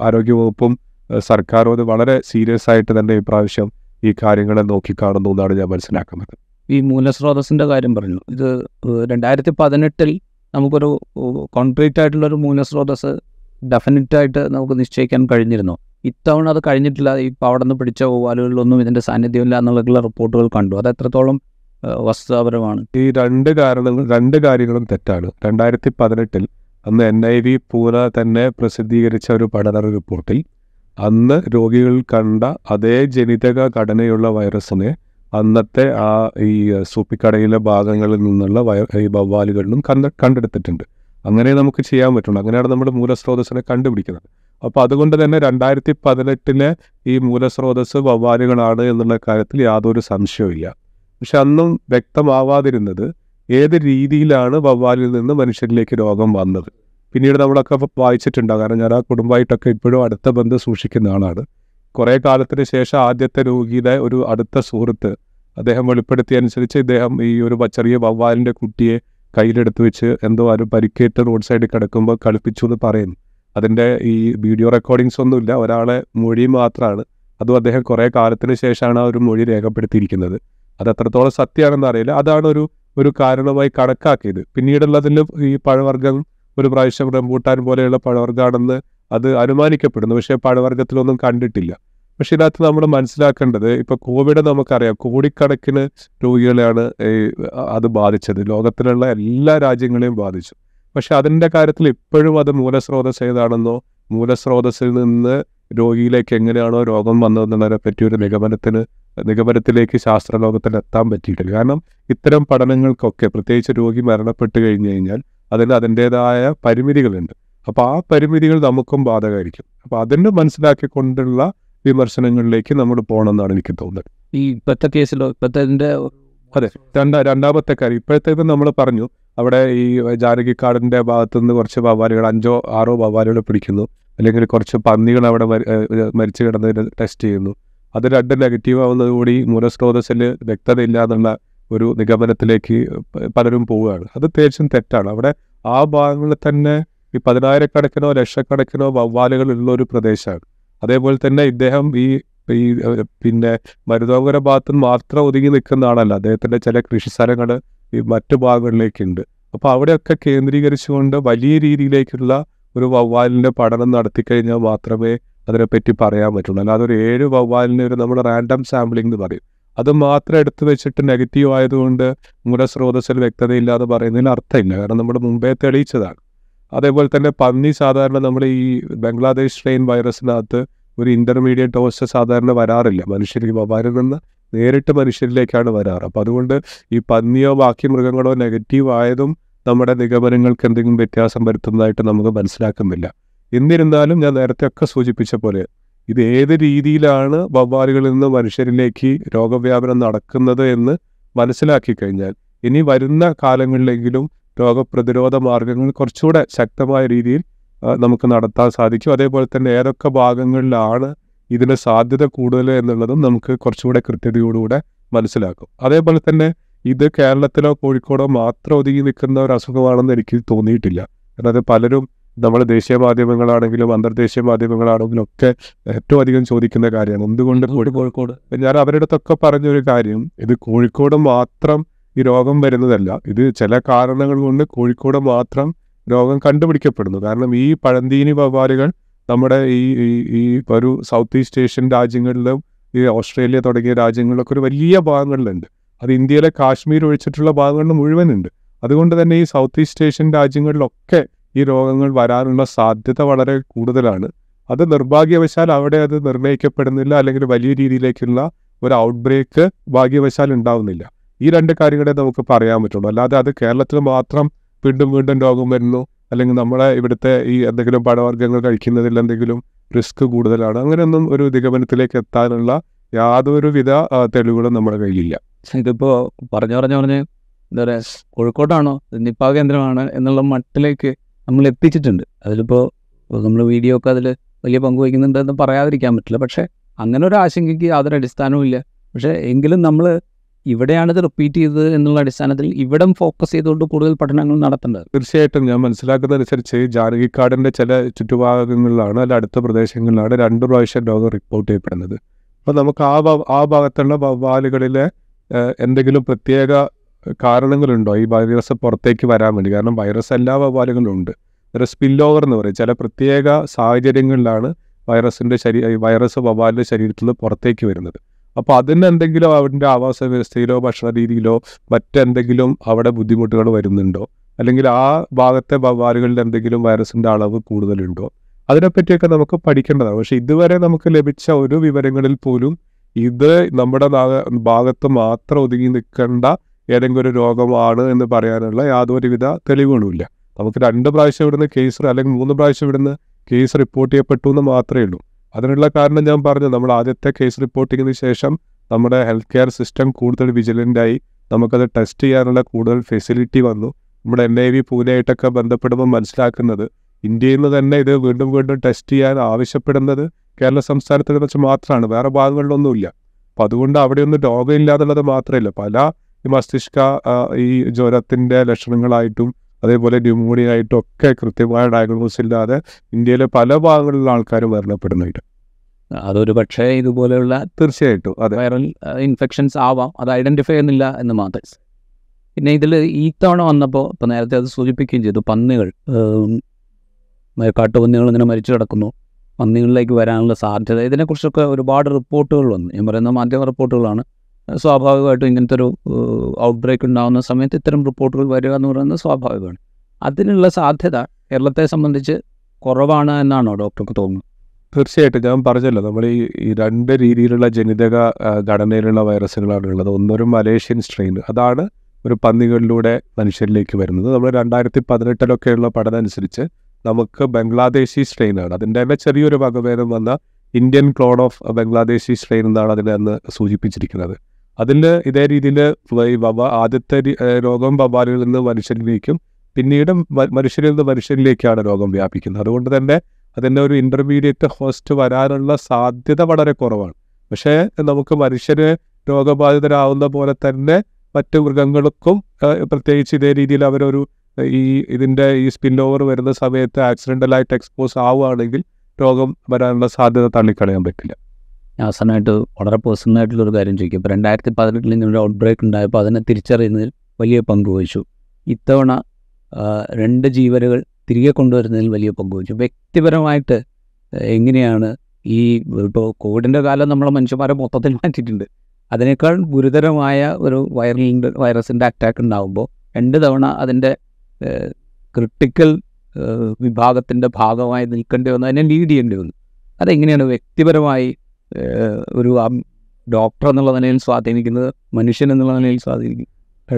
ആരോഗ്യവകുപ്പും സർക്കാരും അത് വളരെ സീരിയസ് ആയിട്ട് തന്നെ ഇപ്രാവശ്യം ഈ കാര്യങ്ങളെ നോക്കിക്കാണുന്നു എന്നാണ് ഞാൻ മനസ്സിലാക്കുന്നത്. ഈ മൂലസ്രോതസ്സിന്റെ കാര്യം പറഞ്ഞു. ഇത് രണ്ടായിരത്തി പതിനെട്ടിൽ നമുക്കൊരു കോൺക്രീറ്റ് ആയിട്ടുള്ളൊരു മൂലസ്രോതസ് ഡെഫിനറ്റായിട്ട് നമുക്ക് നിശ്ചയിക്കാൻ കഴിഞ്ഞിരുന്നു. ഇത്തവണ അത് കഴിഞ്ഞിട്ടില്ല. ഇപ്പോൾ അവിടെ നിന്ന് പിടിച്ച ഓവാലുകളിലൊന്നും ഇതിന്റെ സാന്നിധ്യമില്ല എന്നുള്ള റിപ്പോർട്ടുകൾ കണ്ടു. അത് എത്രത്തോളം വസ്തുതാപരമാണ്. ഈ രണ്ട് കാരണങ്ങൾ രണ്ട് കാര്യങ്ങളും തെറ്റാണ്. രണ്ടായിരത്തി പതിനെട്ടിൽ അന്ന് എൻ ഐ വി പൂന തന്നെ പ്രസിദ്ധീകരിച്ച ഒരു പഠന റിപ്പോർട്ടിൽ അന്ന് രോഗികൾ കണ്ട അതേ ജനിതക ഘടനയുള്ള വൈറസിനെ അന്നത്തെ ആ ഈ സൂപ്പിക്കടയിലെ ഭാഗങ്ങളിൽ നിന്നുള്ള വയ ഈ വവ്വാലുകളിലും കണ്ട കണ്ടെടുത്തിട്ടുണ്ട്. അങ്ങനെ നമുക്ക് ചെയ്യാൻ പറ്റുള്ളൂ. അങ്ങനെയാണ് നമ്മുടെ മൂലസ്രോതസ്സിനെ കണ്ടുപിടിക്കുന്നത്. അപ്പോൾ അതുകൊണ്ട് തന്നെ രണ്ടായിരത്തി പതിനെട്ടിലെ ഈ മൂലസ്രോതസ് വവ്വാലുകളാണ് എന്നുള്ള കാര്യത്തിൽ യാതൊരു സംശയവുമില്ല പക്ഷെ അന്നും വ്യക്തമാവാതിരുന്നത് ഏത് രീതിയിലാണ് വവ്വാലിൽ നിന്ന് മനുഷ്യരിലേക്ക് രോഗം വന്നത്? പിന്നീട് നമ്മളൊക്കെ വായിച്ചിട്ടുണ്ട് കാരണം ഞാൻ ആ കുടുംബമായിട്ടൊക്കെ ഇപ്പോഴും അടുത്ത ബന്ധം സൂക്ഷിക്കുന്ന ആളാണ്. കുറേ കാലത്തിന് ശേഷം ആദ്യത്തെ രോഗിയുടെ ഒരു അടുത്ത സുഹൃത്ത് അദ്ദേഹം വെളിപ്പെടുത്തിയ അനുസരിച്ച് ഇദ്ദേഹം ഈ ഒരു ചെറിയ വവ്വാലിന്റെ കുട്ടിയെ കയ്യിലെടുത്ത് വെച്ച് എന്തോ ആരും പരിക്കേറ്റ് റോഡ് സൈഡിൽ കിടക്കുമ്പോൾ കളിപ്പിച്ചു എന്ന് പറയുന്നു. അതിന്റെ ഈ വീഡിയോ റെക്കോർഡിങ്സ് ഒന്നുമില്ല ഒരാളെ മൊഴി മാത്രമാണ് അതും അദ്ദേഹം കുറേ കാലത്തിന് ശേഷമാണ് ആ ഒരു മൊഴി രേഖപ്പെടുത്തിയിരിക്കുന്നത്. അത് എത്രത്തോളം സത്യമാണെന്ന് അറിയില്ല. അതാണ് ഒരു ഒരു കാരണമായി കണക്കാക്കിയത്. പിന്നീടുള്ളതിൽ ഈ പഴവർഗം ഒരു പ്രാവശ്യം റംബൂട്ടാൻ പോലെയുള്ള പഴവർഗമാണെന്ന് അത് അനുമാനിക്കപ്പെടുന്നു. പക്ഷേ പഴവർഗത്തിലൊന്നും കണ്ടിട്ടില്ല. പക്ഷെ ഇതിനകത്ത് നമ്മൾ മനസ്സിലാക്കേണ്ടത് ഇപ്പൊ കോവിഡ് നമുക്കറിയാം. കോടിക്കണക്കിന് രോഗികളെയാണ് അത് ബാധിച്ചത്. ലോകത്തിലുള്ള എല്ലാ രാജ്യങ്ങളെയും ബാധിച്ചു. പക്ഷെ അതിന്റെ കാര്യത്തിൽ ഇപ്പോഴും അത് മൂലസ്രോതസ് ഏതാണെന്നോ മൂലസ്രോതസ്സിൽ നിന്ന് രോഗിയിലേക്ക് എങ്ങനെയാണോ രോഗം വന്നതെന്നുള്ളതിനെ പറ്റി ഒരു നിഗമനത്തിന് നിഗമനത്തിലേക്ക് ശാസ്ത്രലോകത്തിന് എത്താൻ പറ്റിയിട്ടില്ല. കാരണം ഇത്തരം പഠനങ്ങൾക്കൊക്കെ പ്രത്യേകിച്ച് രോഗി മരണപ്പെട്ട് കഴിഞ്ഞു കഴിഞ്ഞാൽ അതിന് അതിന്റെതായ പരിമിതികളുണ്ട്. അപ്പോൾ ആ പരിമിതികൾ നമുക്കും ബാധകമായിരിക്കും. അപ്പോൾ അതിന് മനസ്സിലാക്കിക്കൊണ്ടുള്ള വിമർശനങ്ങളിലേക്ക് നമ്മൾ പോകണമെന്നാണ് എനിക്ക് തോന്നുന്നത്. ഈ ഇപ്പോഴത്തെ കേസിലോ ഇപ്പോഴത്തെ അതെ രണ്ടാ രണ്ടാമത്തെ കാര്യം ഇപ്പോഴത്തേത് നമ്മൾ പറഞ്ഞു അവിടെ ഈ ജാനകിക്കാടിന്റെ ഭാഗത്തു നിന്ന് കുറച്ച് വവ്വാലുകൾ അഞ്ചോ ആറോ വവ്വാലുകൾ പിടിക്കുന്നു അല്ലെങ്കിൽ കുറച്ച് പന്നികൾ അവിടെ മരി- മരിച്ചു കിടന്നതിന് ടെസ്റ്റ് ചെയ്യുന്നു. അത് രണ്ട് നെഗറ്റീവ് ആവുന്നതുകൂടി മൂലസ്രോതസ്സിൽ വ്യക്തത എന്നുള്ള ഒരു നിഗമനത്തിലേക്ക് പലരും പോവുകയാണ്. അത് തീർച്ചയായും തെറ്റാണ്. അവിടെ ആ ഭാഗങ്ങളിൽ തന്നെ ഈ പതിനായിരക്കണക്കിനോ ലക്ഷക്കണക്കിനോ വവ്വാലുകൾ ഉള്ള ഒരു പ്രദേശമാണ്. അതേപോലെ തന്നെ ഇദ്ദേഹം ഈ ഈ പിന്നെ മരുതോങ്കര ഭാഗത്ത് മാത്രം ഒതുങ്ങി നിൽക്കുന്ന ആളല്ല അദ്ദേഹത്തിന്റെ ചില കൃഷി സ്ഥലങ്ങൾ ഈ മറ്റു ഭാഗങ്ങളിലേക്കുണ്ട്. അപ്പോൾ അവിടെയൊക്കെ കേന്ദ്രീകരിച്ചുകൊണ്ട് വലിയ രീതിയിലേക്കുള്ള ഒരു വവ്വാലിന്റെ പഠനം നടത്തി കഴിഞ്ഞാൽ മാത്രമേ അതിനെപ്പറ്റി പറയാൻ പറ്റുള്ളൂ. അല്ലാതെ ഒരു ഏഴ് വവ്വാലിന് ഒരു നമ്മൾ റാൻഡം സാമ്പിളിംഗ് എന്ന് പറയും. അത് മാത്രം എടുത്തു വെച്ചിട്ട് നെഗറ്റീവ് ആയതുകൊണ്ട് മൂലസ്രോതസ്സിൽ വ്യക്തതയില്ലാതെ പറയുന്നതിന് അർത്ഥമില്ല. കാരണം നമ്മൾ മുമ്പേ തെളിയിച്ചതാണ്. അതേപോലെ തന്നെ പന്നി സാധാരണ നമ്മൾ ഈ ബംഗ്ലാദേശ് സ്ട്രെയിൻ വൈറസിനകത്ത് ഒരു ഇന്റർമീഡിയറ്റ് ഡോസ് സാധാരണ വരാറില്ല. മനുഷ്യർ ഈ നിന്ന് നേരിട്ട് മനുഷ്യരിലേക്കാണ് വരാറ്. അപ്പം അതുകൊണ്ട് ഈ പന്നിയോ ബാക്കി മൃഗങ്ങളോ നെഗറ്റീവ് ആയതും നമ്മുടെ നിഗമനങ്ങൾക്ക് എന്തെങ്കിലും വ്യത്യാസം വരുത്തുന്നതായിട്ട് നമുക്ക് മനസ്സിലാക്കുന്നില്ല. എന്നിരുന്നാലും ഞാൻ നേരത്തെ ഒക്കെ സൂചിപ്പിച്ച പോലെ ഇത് ഏത് രീതിയിലാണ് വവ്വാലുകളിൽ നിന്ന് മനുഷ്യരിലേക്ക് രോഗവ്യാപനം നടക്കുന്നത് എന്ന് മനസ്സിലാക്കി കഴിഞ്ഞാൽ ഇനി വരുന്ന കാലങ്ങളിലെങ്കിലും രോഗപ്രതിരോധ മാർഗങ്ങൾ കുറച്ചുകൂടെ ശക്തമായ രീതിയിൽ നമുക്ക് നടത്താൻ സാധിക്കും. അതേപോലെ തന്നെ ഏതൊക്കെ ഭാഗങ്ങളിലാണ് ഇതിന് സാധ്യത കൂടുതൽ എന്നുള്ളതും നമുക്ക് കുറച്ചുകൂടെ കൃത്യതയോടുകൂടെ മനസ്സിലാക്കും. അതേപോലെ തന്നെ ഇത് കേരളത്തിലോ കോഴിക്കോടോ മാത്രം ഒതുങ്ങി നിൽക്കുന്ന ഒരു അസുഖമാണെന്ന് എനിക്ക് തോന്നിയിട്ടില്ല. അതായത് അത് പലരും നമ്മൾ ദേശീയ മാധ്യമങ്ങളാണെങ്കിലും അന്തർദേശീയ മാധ്യമങ്ങളാണെങ്കിലും ഒക്കെ ഏറ്റവും അധികം ചോദിക്കുന്ന കാര്യമാണ്. എന്തുകൊണ്ട് കോഴിക്കോട്? ഞാൻ അവരുടെ അടുത്തൊക്കെ പറഞ്ഞൊരു കാര്യം. ഇത് കോഴിക്കോട് മാത്രം ഈ രോഗം വരുന്നതല്ല. ഇത് ചില കാരണങ്ങൾ കൊണ്ട് കോഴിക്കോട് മാത്രം രോഗം കണ്ടുപിടിക്കപ്പെടുന്നു. കാരണം ഈ പഴന്തീനി വവ്വാലുകൾ നമ്മുടെ ഈ ഈ- ഒരു സൗത്ത് ഈസ്റ്റ് ഏഷ്യൻ രാജ്യങ്ങളിലും ഈ ഓസ്ട്രേലിയ തുടങ്ങിയ രാജ്യങ്ങളിലൊക്കെ ഒരു വലിയ ഭാഗങ്ങളിലുണ്ട്. അത് ഇന്ത്യയിലെ കാശ്മീർ ഒഴിച്ചിട്ടുള്ള ഭാഗങ്ങളിൽ മുഴുവനുണ്ട്. അതുകൊണ്ട് തന്നെ ഈ സൗത്ത് ഈസ്റ്റ് ഏഷ്യൻ രാജ്യങ്ങളിലൊക്കെ ഈ രോഗങ്ങൾ വരാനുള്ള സാധ്യത വളരെ കൂടുതലാണ്. അത് നിർഭാഗ്യവശാൽ അവിടെ അത് നിർണയിക്കപ്പെടുന്നില്ല അല്ലെങ്കിൽ വലിയ രീതിയിലേക്കുള്ള ഒരു ഔട്ട് ബ്രേക്ക് ഭാഗ്യവശാൽ ഉണ്ടാവുന്നില്ല. ഈ രണ്ട് കാര്യങ്ങളെ നമുക്ക് പറയാൻ പറ്റുള്ളൂ. അല്ലാതെ അത് കേരളത്തിൽ മാത്രം വീണ്ടും വീണ്ടും രോഗം വരുന്നു അല്ലെങ്കിൽ നമ്മളെ ഇവിടുത്തെ ഈ എന്തെങ്കിലും പഴവർഗങ്ങൾ കഴിക്കുന്നതിൽ എന്തെങ്കിലും റിസ്ക് കൂടുതലാണ്. അങ്ങനെയൊന്നും ഒരു നിഗമനത്തിലേക്ക് എത്താനുള്ള യാതൊരുവിധ വിധ തെളിവുകളും നമ്മുടെ കയ്യിലില്ല. ഇതിപ്പോ പറഞ്ഞു പറഞ്ഞു പറഞ്ഞ് എന്താ പറയുക കോഴിക്കോട്ടാണോ നിപ്പ കേന്ദ്രമാണ് എന്നുള്ള മട്ടിലേക്ക് നമ്മൾ എത്തിച്ചിട്ടുണ്ട്. അതിലിപ്പോ നമ്മൾ വീഡിയോ ഒക്കെ അതിൽ വലിയ പങ്ക് വഹിക്കുന്നുണ്ടെന്ന് പറയാതിരിക്കാൻ പറ്റില്ല. പക്ഷെ അങ്ങനെ ഒരു ആശങ്കയ്ക്ക് യാതൊരു അടിസ്ഥാനവും ഇല്ല. പക്ഷെ എങ്കിലും നമ്മൾ ഇവിടെയാണ് ഇത് റിപ്പീറ്റ് ചെയ്തത് എന്നുള്ള അടിസ്ഥാനത്തിൽ ഇവിടം ഫോക്കസ് ചെയ്തുകൊണ്ട് കൂടുതൽ പഠനങ്ങൾ നടത്തേണ്ടത്. തീർച്ചയായിട്ടും ഞാൻ മനസ്സിലാക്കുന്നതനുസരിച്ച് ജാനകിക്കാടിന്റെ ചില ചുറ്റുഭാഗങ്ങളിലാണ് അല്ല അടുത്ത പ്രദേശങ്ങളിലാണ് രണ്ട് പ്രാവശ്യം രോഗം റിപ്പോർട്ട് ചെയ്യപ്പെടുന്നത്. അപ്പോൾ നമുക്ക് ആ ആ ഭാഗത്തുള്ള വവ്വാലുകളിലെ എന്തെങ്കിലും പ്രത്യേക കാരണങ്ങളുണ്ടോ? ഈ വൈറസ് പുറത്തേക്ക് വരാൻ വേണ്ടി. കാരണം വൈറസ് എല്ലാ വവ്വാലുകളും ഉണ്ട്. ഒരു സ്പിൽ ഓവർ എന്ന് പറയും. ചില പ്രത്യേക സാഹചര്യങ്ങളിലാണ് വൈറസിന്റെ ശരീ വൈറസ് വവ്വാലിന്റെ ശരീരത്തിൽ നിന്ന് പുറത്തേക്ക് വരുന്നത്. അപ്പോൾ അതിന് എന്തെങ്കിലും അവരുടെ ആവാസ വ്യവസ്ഥയിലോ ഭക്ഷണ രീതിയിലോ മറ്റെന്തെങ്കിലും അവിടെ ബുദ്ധിമുട്ടുകൾ വരുന്നുണ്ടോ? അല്ലെങ്കിൽ ആ ഭാഗത്തെ വവ്വാലുകളിൽ എന്തെങ്കിലും വൈറസിന്റെ അളവ് കൂടുതലുണ്ടോ? അതിനെപ്പറ്റിയൊക്കെ നമുക്ക് പഠിക്കേണ്ടതാണ്. പക്ഷേ ഇതുവരെ നമുക്ക് ലഭിച്ച ഒരു വിവരങ്ങളിൽ പോലും ഇത് നമ്മുടെ ഭാഗത്ത് മാത്രം ഒതുങ്ങി നിൽക്കേണ്ട ഏതെങ്കിലും ഒരു രോഗമാണ് എന്ന് പറയാനുള്ള യാതൊരുവിധ തെളിവുകളുമില്ല. നമുക്ക് രണ്ട് പ്രാവശ്യം ഇവിടുന്ന് കേസ് അല്ലെങ്കിൽ മൂന്ന് പ്രാവശ്യം ഇവിടുന്ന് കേസ് റിപ്പോർട്ട് ചെയ്യപ്പെട്ടു എന്ന് മാത്രമേ ഉള്ളൂ. അതിനുള്ള കാരണം ഞാൻ പറഞ്ഞു നമ്മൾ ആദ്യത്തെ കേസ് റിപ്പോർട്ടിങ്ങിന് ശേഷം നമ്മുടെ ഹെൽത്ത് കെയർ സിസ്റ്റം കൂടുതൽ വിജിലന്റ് ആയി നമുക്കത് ടെസ്റ്റ് ചെയ്യാനുള്ള കൂടുതൽ ഫെസിലിറ്റി വന്നു. നമ്മുടെ എൻ ഐ വി പൂനെയായിട്ടൊക്കെ ബന്ധപ്പെടുമ്പോൾ മനസ്സിലാക്കുന്നത് ഇന്ത്യയിൽ നിന്ന് തന്നെ ഇത് വീണ്ടും വീണ്ടും ടെസ്റ്റ് ചെയ്യാൻ ആവശ്യപ്പെടുന്നത് കേരള സംസ്ഥാനത്തെ വെച്ച് മാത്രമാണ് വേറെ ഭാഗങ്ങളിലൊന്നുമില്ല. അപ്പം അതുകൊണ്ട് അവിടെയൊന്നും രോഗമില്ല എന്നുള്ളത് മാത്രമല്ല പല ഈ മസ്തിഷ്ക ഈ ജ്വരത്തിന്റെ ലക്ഷണങ്ങളായിട്ടും അതേപോലെ ന്യൂമോണിയ ആയിട്ടും ഒക്കെ കൃത്യമായ ഡയഗ്നോസ് ഇല്ലാതെ ഇന്ത്യയിലെ പല ഭാഗങ്ങളിലുള്ള ആൾക്കാർ മരണപ്പെടുന്നുണ്ട്. അതൊരു പക്ഷേ ഇതുപോലെയുള്ള തീർച്ചയായിട്ടും അതെ. വൈറൽ ഇൻഫെക്ഷൻസ് ആവാം അത് ഐഡന്റിഫൈ ചെയ്യുന്നില്ല എന്ന് മാത്രം. പിന്നെ ഇതിൽ ഈ തവണ വന്നപ്പോൾ ഇപ്പോൾ നേരത്തെ അത് സൂചിപ്പിക്കുകയും ചെയ്തു പന്നികൾ കാട്ടുപന്നികൾ ഇങ്ങനെ മരിച്ചു കിടക്കുന്നു. പന്നികളിലേക്ക് വരാനുള്ള സാധ്യത ഇതിനെക്കുറിച്ചൊക്കെ ഒരുപാട് റിപ്പോർട്ടുകൾ വന്നു. ഞാൻ പറയുന്ന മാധ്യമ റിപ്പോർട്ടുകളാണ്. സ്വാഭാവികമായിട്ടും ഇങ്ങനത്തെ ഒരു ഔട്ട് ബ്രേക്ക് ഉണ്ടാകുന്ന സമയത്ത് ഇത്തരം റിപ്പോർട്ടുകൾ വരിക എന്ന് പറയുന്നത് സ്വാഭാവികമാണ്. അതിനുള്ള സാധ്യത കേരളത്തെ സംബന്ധിച്ച് കുറവാണ് എന്നാണോ ഡോക്ടർക്ക് തോന്നുന്നത്? തീർച്ചയായിട്ടും ഞാൻ പറഞ്ഞല്ലോ നമ്മൾ ഈ രണ്ട് രീതിയിലുള്ള ജനിതക ഘടനയിലുള്ള വൈറസുകളാണ് ഉള്ളത്. ഒന്നൊരു മലേഷ്യൻ സ്ട്രെയിൻ അതാണ് ഒരു പന്നികളിലൂടെ മനുഷ്യരിലേക്ക് വരുന്നത്. നമ്മൾ രണ്ടായിരത്തി പതിനെട്ടിലൊക്കെയുള്ള പഠനം അനുസരിച്ച് നമുക്ക് ബംഗ്ലാദേശി സ്ട്രെയിനാണ് അതിന്റെ തന്നെ ചെറിയൊരു വകഭേദം വന്ന Indian clone of Bangladeshi strain എന്നാണ് അതിനെ അന്ന് സൂചിപ്പിച്ചിരിക്കുന്നത്. അതിൽ ഇതേ രീതിയിൽ ഈ വവ ആദ്യത്തെ രോഗം വവ്വാലുകളിൽ നിന്ന് മനുഷ്യരിലേക്കും പിന്നീട് മനുഷ്യരിൽ നിന്ന് മനുഷ്യരിലേക്കാണ് രോഗം വ്യാപിക്കുന്നത്. അതുകൊണ്ട് തന്നെ അതിന്റെ ഒരു ഇന്റർമീഡിയറ്റ് ഹോസ്റ്റ് വരാനുള്ള സാധ്യത വളരെ കുറവാണ്. പക്ഷേ നമുക്ക് മനുഷ്യര് രോഗബാധിതരാവുന്ന പോലെ തന്നെ മറ്റു മൃഗങ്ങൾക്കും പ്രത്യേകിച്ച് ഇതേ രീതിയിൽ അവരൊരു ഈ ഇതിന്റെ ഈ സ്പിൻ ഓവർ വരുന്ന സമയത്ത് ആക്സിഡന്റലായിട്ട് എക്സ്പോസ് ആവുകയാണെങ്കിൽ രോഗം വരാനുള്ള സാധ്യത തള്ളിക്കളയാൻ പറ്റില്ല. അവസാനമായിട്ട് വളരെ പേഴ്സണൽ ആയിട്ടുള്ളൊരു കാര്യം ചോദിക്കും. ഇപ്പോൾ രണ്ടായിരത്തി പതിനെട്ടിൽ ഇങ്ങനെ ഔട്ട് ബ്രേക്ക് ഉണ്ടായപ്പോൾ അതിനെ തിരിച്ചറിയുന്നതിൽ വലിയ പങ്ക് വഹിച്ചു. ഇത്തവണ രണ്ട് ജീവനുകൾ തിരികെ കൊണ്ടുവരുന്നതിൽ വലിയ പങ്ക് വഹിച്ചു. വ്യക്തിപരമായിട്ട് എങ്ങനെയാണ് ഈ ഇപ്പോൾ കോവിഡിന്റെ കാലം നമ്മളെ മനുഷ്യന്മാരെ മൊത്തത്തിൽ മാറ്റിയിട്ടുണ്ട്. അതിനേക്കാൾ ഗുരുതരമായ ഒരു വൈറലിന്റെ വൈറസിന്റെ അറ്റാക്ക് ഉണ്ടാകുമ്പോൾ രണ്ട് തവണ അതിന്റെ ക്രിട്ടിക്കൽ വിഭാഗത്തിന്റെ ഭാഗമായി നിൽക്കേണ്ടി വന്നു. അതിനെ ലീഡ് ചെയ്യേണ്ടി വന്നു. അതെങ്ങനെയാണ് വ്യക്തിപരമായി ഒരു ഡോക്ടർ എന്നുള്ള നിലയിൽ സ്വാധീനിക്കുന്നത് മനുഷ്യൻ എന്നുള്ള നിലയിൽ സ്വാധീനിക്കും.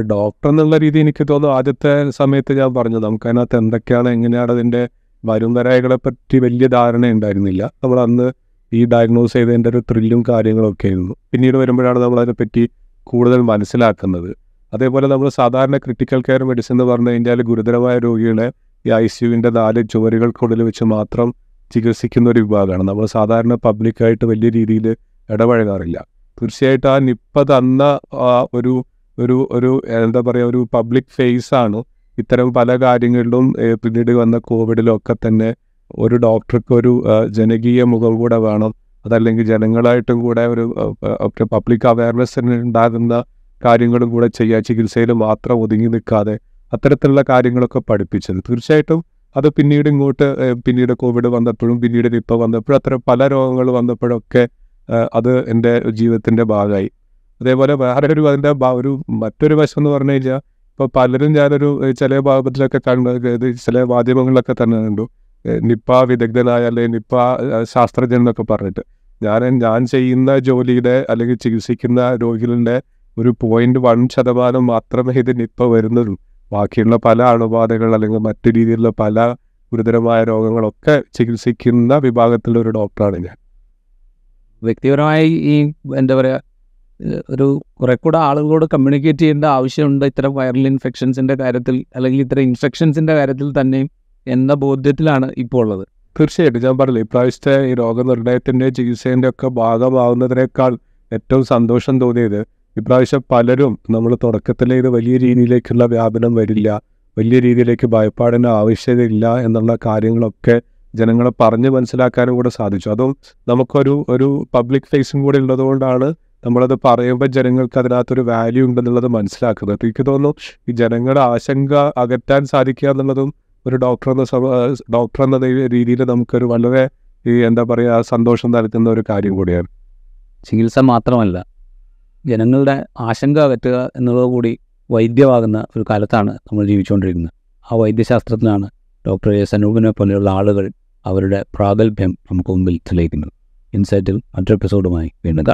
ഡോക്ടർ എന്നുള്ള രീതി എനിക്ക് തോന്നുന്നു ആദ്യത്തെ സമയത്ത് ഞാൻ പറഞ്ഞു നമുക്കതിനകത്ത് എന്തൊക്കെയാണ് എങ്ങനെയാണ് അതിന്റെ വരും വരായകളെ പറ്റി വലിയ ധാരണ ഉണ്ടായിരുന്നില്ല. നമ്മൾ അന്ന് ഈ ഡയഗ്നോസ് ചെയ്തതിന്റെ ഒരു ത്രില്ലും കാര്യങ്ങളും ഒക്കെ ആയിരുന്നു പിന്നീട് വരുമ്പോഴാണ് നമ്മൾ അതിനെപ്പറ്റി കൂടുതൽ മനസ്സിലാക്കുന്നത്. അതേപോലെ നമ്മൾ സാധാരണ ക്രിട്ടിക്കൽ കെയർ മെഡിസിൻ എന്ന് പറഞ്ഞു കഴിഞ്ഞാൽ ഗുരുതരമായ രോഗികളെ ഈ ഐ സിയുവിന്റെ നാല് ചുവരുകൾക്കുള്ളിൽ വെച്ച് മാത്രം ചികിത്സിക്കുന്ന ഒരു വിഭാഗമാണ്. നമ്മൾ സാധാരണ പബ്ലിക്കായിട്ട് വലിയ രീതിയിൽ ഇടപഴകാറില്ല. തീർച്ചയായിട്ടും ആ നിപ്പ തന്ന ഒരു ഒരു ഒരു എന്താ പറയുക ഒരു പബ്ലിക് ഫേസ് ആണ്. ഇത്തരം പല കാര്യങ്ങളിലും പിന്നീട് വന്ന കോവിഡിലും ഒക്കെ തന്നെ ഒരു ഡോക്ടർക്ക് ഒരു ജനകീയ മുഖം കൂടെ വേണം. അതല്ലെങ്കിൽ ജനങ്ങളായിട്ടും കൂടെ ഒരു പബ്ലിക് അവയർനെസ് ഉണ്ടാകുന്ന കാര്യങ്ങളും കൂടെ ചെയ്യുക ചികിത്സയിൽ മാത്രം ഒതുങ്ങി നിൽക്കാതെ അത്തരത്തിലുള്ള കാര്യങ്ങളൊക്കെ പഠിപ്പിച്ചത്. തീർച്ചയായിട്ടും അത് പിന്നീട് ഇങ്ങോട്ട് പിന്നീട് കോവിഡ് വന്നപ്പോഴും പിന്നീട് നിപ്പ വന്നപ്പോഴും അത്ര പല രോഗങ്ങൾ വന്നപ്പോഴൊക്കെ അത് എന്റെ ജീവിതത്തിന്റെ ഭാഗമായി. അതേപോലെ വേറെ ഒരു അതിന്റെ ഒരു മറ്റൊരു വശം എന്ന് പറഞ്ഞു കഴിഞ്ഞാൽ ഇപ്പോൾ പലരും ഞാനൊരു ചില ഭാഗത്തിലൊക്കെ കണ്ട് ഇത് ചില മാധ്യമങ്ങളിലൊക്കെ തന്നെ കണ്ടു. നിപ്പ വിദഗ്ധനായ അല്ലെങ്കിൽ നിപ്പ ശാസ്ത്രജ്ഞൻ എന്നൊക്കെ പറഞ്ഞിട്ട്. ഞാൻ ഞാൻ ചെയ്യുന്ന ജോലിയുടെ അല്ലെങ്കിൽ ചികിത്സിക്കുന്ന രോഗികളുടെ ഒരു പോയിന്റ് വൺ ശതമാനം മാത്രമേ ഇത് നിപ്പ വരുന്നുള്ളൂ ബാക്കിയുള്ള പല അണുബാധകൾ അല്ലെങ്കിൽ മറ്റു രീതിയിലുള്ള പല ഗുരുതരമായ രോഗങ്ങളൊക്കെ ചികിത്സിക്കുന്ന വിഭാഗത്തിലുള്ള ഒരു ഡോക്ടറാണ് ഞാൻ. വ്യക്തിപരമായി ഈ എന്താ പറയുക ഒരു കുറെ കൂടെ ആളുകളോട് കമ്മ്യൂണിക്കേറ്റ് ചെയ്യേണ്ട ആവശ്യമുണ്ട് ഇത്തരം വൈറൽ ഇൻഫെക്ഷൻസിന്റെ കാര്യത്തിൽ അല്ലെങ്കിൽ ഇത്തരം ഇൻഫെക്ഷൻസിന്റെ കാര്യത്തിൽ തന്നെയും എന്ന ബോധ്യത്തിലാണ് ഇപ്പോൾ ഉള്ളത്. തീർച്ചയായിട്ടും. ഞാൻ പറഞ്ഞില്ല ഇപ്രാവശ്യത്തെ ഈ രോഗനിർണയത്തിന്റെ ചികിത്സേന്റെ ഒക്കെ ഭാഗമാവുന്നതിനേക്കാൾ ഏറ്റവും സന്തോഷം തോന്നിയത് ഇപ്രാവശ്യം പലരും നമ്മൾ തുടക്കത്തിലെ ഇത് വലിയ രീതിയിലേക്കുള്ള വ്യാപനം വരില്ല വലിയ രീതിയിലേക്ക് ഭയപ്പാടിന് ആവശ്യതയില്ല എന്നുള്ള കാര്യങ്ങളൊക്കെ ജനങ്ങളെ പറഞ്ഞ് മനസ്സിലാക്കാനും കൂടെ സാധിച്ചു. അതും നമുക്കൊരു ഒരു പബ്ലിക് ഫേസും കൂടെ ഉള്ളതുകൊണ്ടാണ് നമ്മളത് പറയുമ്പോൾ ജനങ്ങൾക്ക് അതിനകത്തൊരു വാല്യൂ ഉണ്ടെന്നുള്ളത് മനസ്സിലാക്കുന്നത്. എനിക്ക് തോന്നുന്നു ഈ ജനങ്ങളുടെ ആശങ്ക അകറ്റാൻ സാധിക്കുക എന്നുള്ളതും ഒരു ഡോക്ടർ എന്ന ഡോക്ടർ എന്ന രീതിയിൽ നമുക്കൊരു വളരെ ഈ എന്താ പറയുക സന്തോഷം നൽകുന്ന ഒരു കാര്യം കൂടിയാണ്. ചികിത്സ മാത്രമല്ല ജനങ്ങളുടെ ആശങ്ക അകറ്റുക എന്നുള്ളത് കൂടി വൈദ്യമാകുന്ന ഒരു കാലത്താണ് നമ്മൾ ജീവിച്ചുകൊണ്ടിരിക്കുന്നത്. ആ വൈദ്യശാസ്ത്രത്തിലാണ് ഡോക്ടർ എസ് അനൂപിനെ പോലെയുള്ള ആളുകൾ അവരുടെ പ്രാഗൽഭ്യം നമുക്ക് മുമ്പിൽ തെളിയിക്കുന്നത്. ഇൻസൈറ്റിൽ മറ്റൊരു എപ്പിസോഡുമായി വീണ്ടും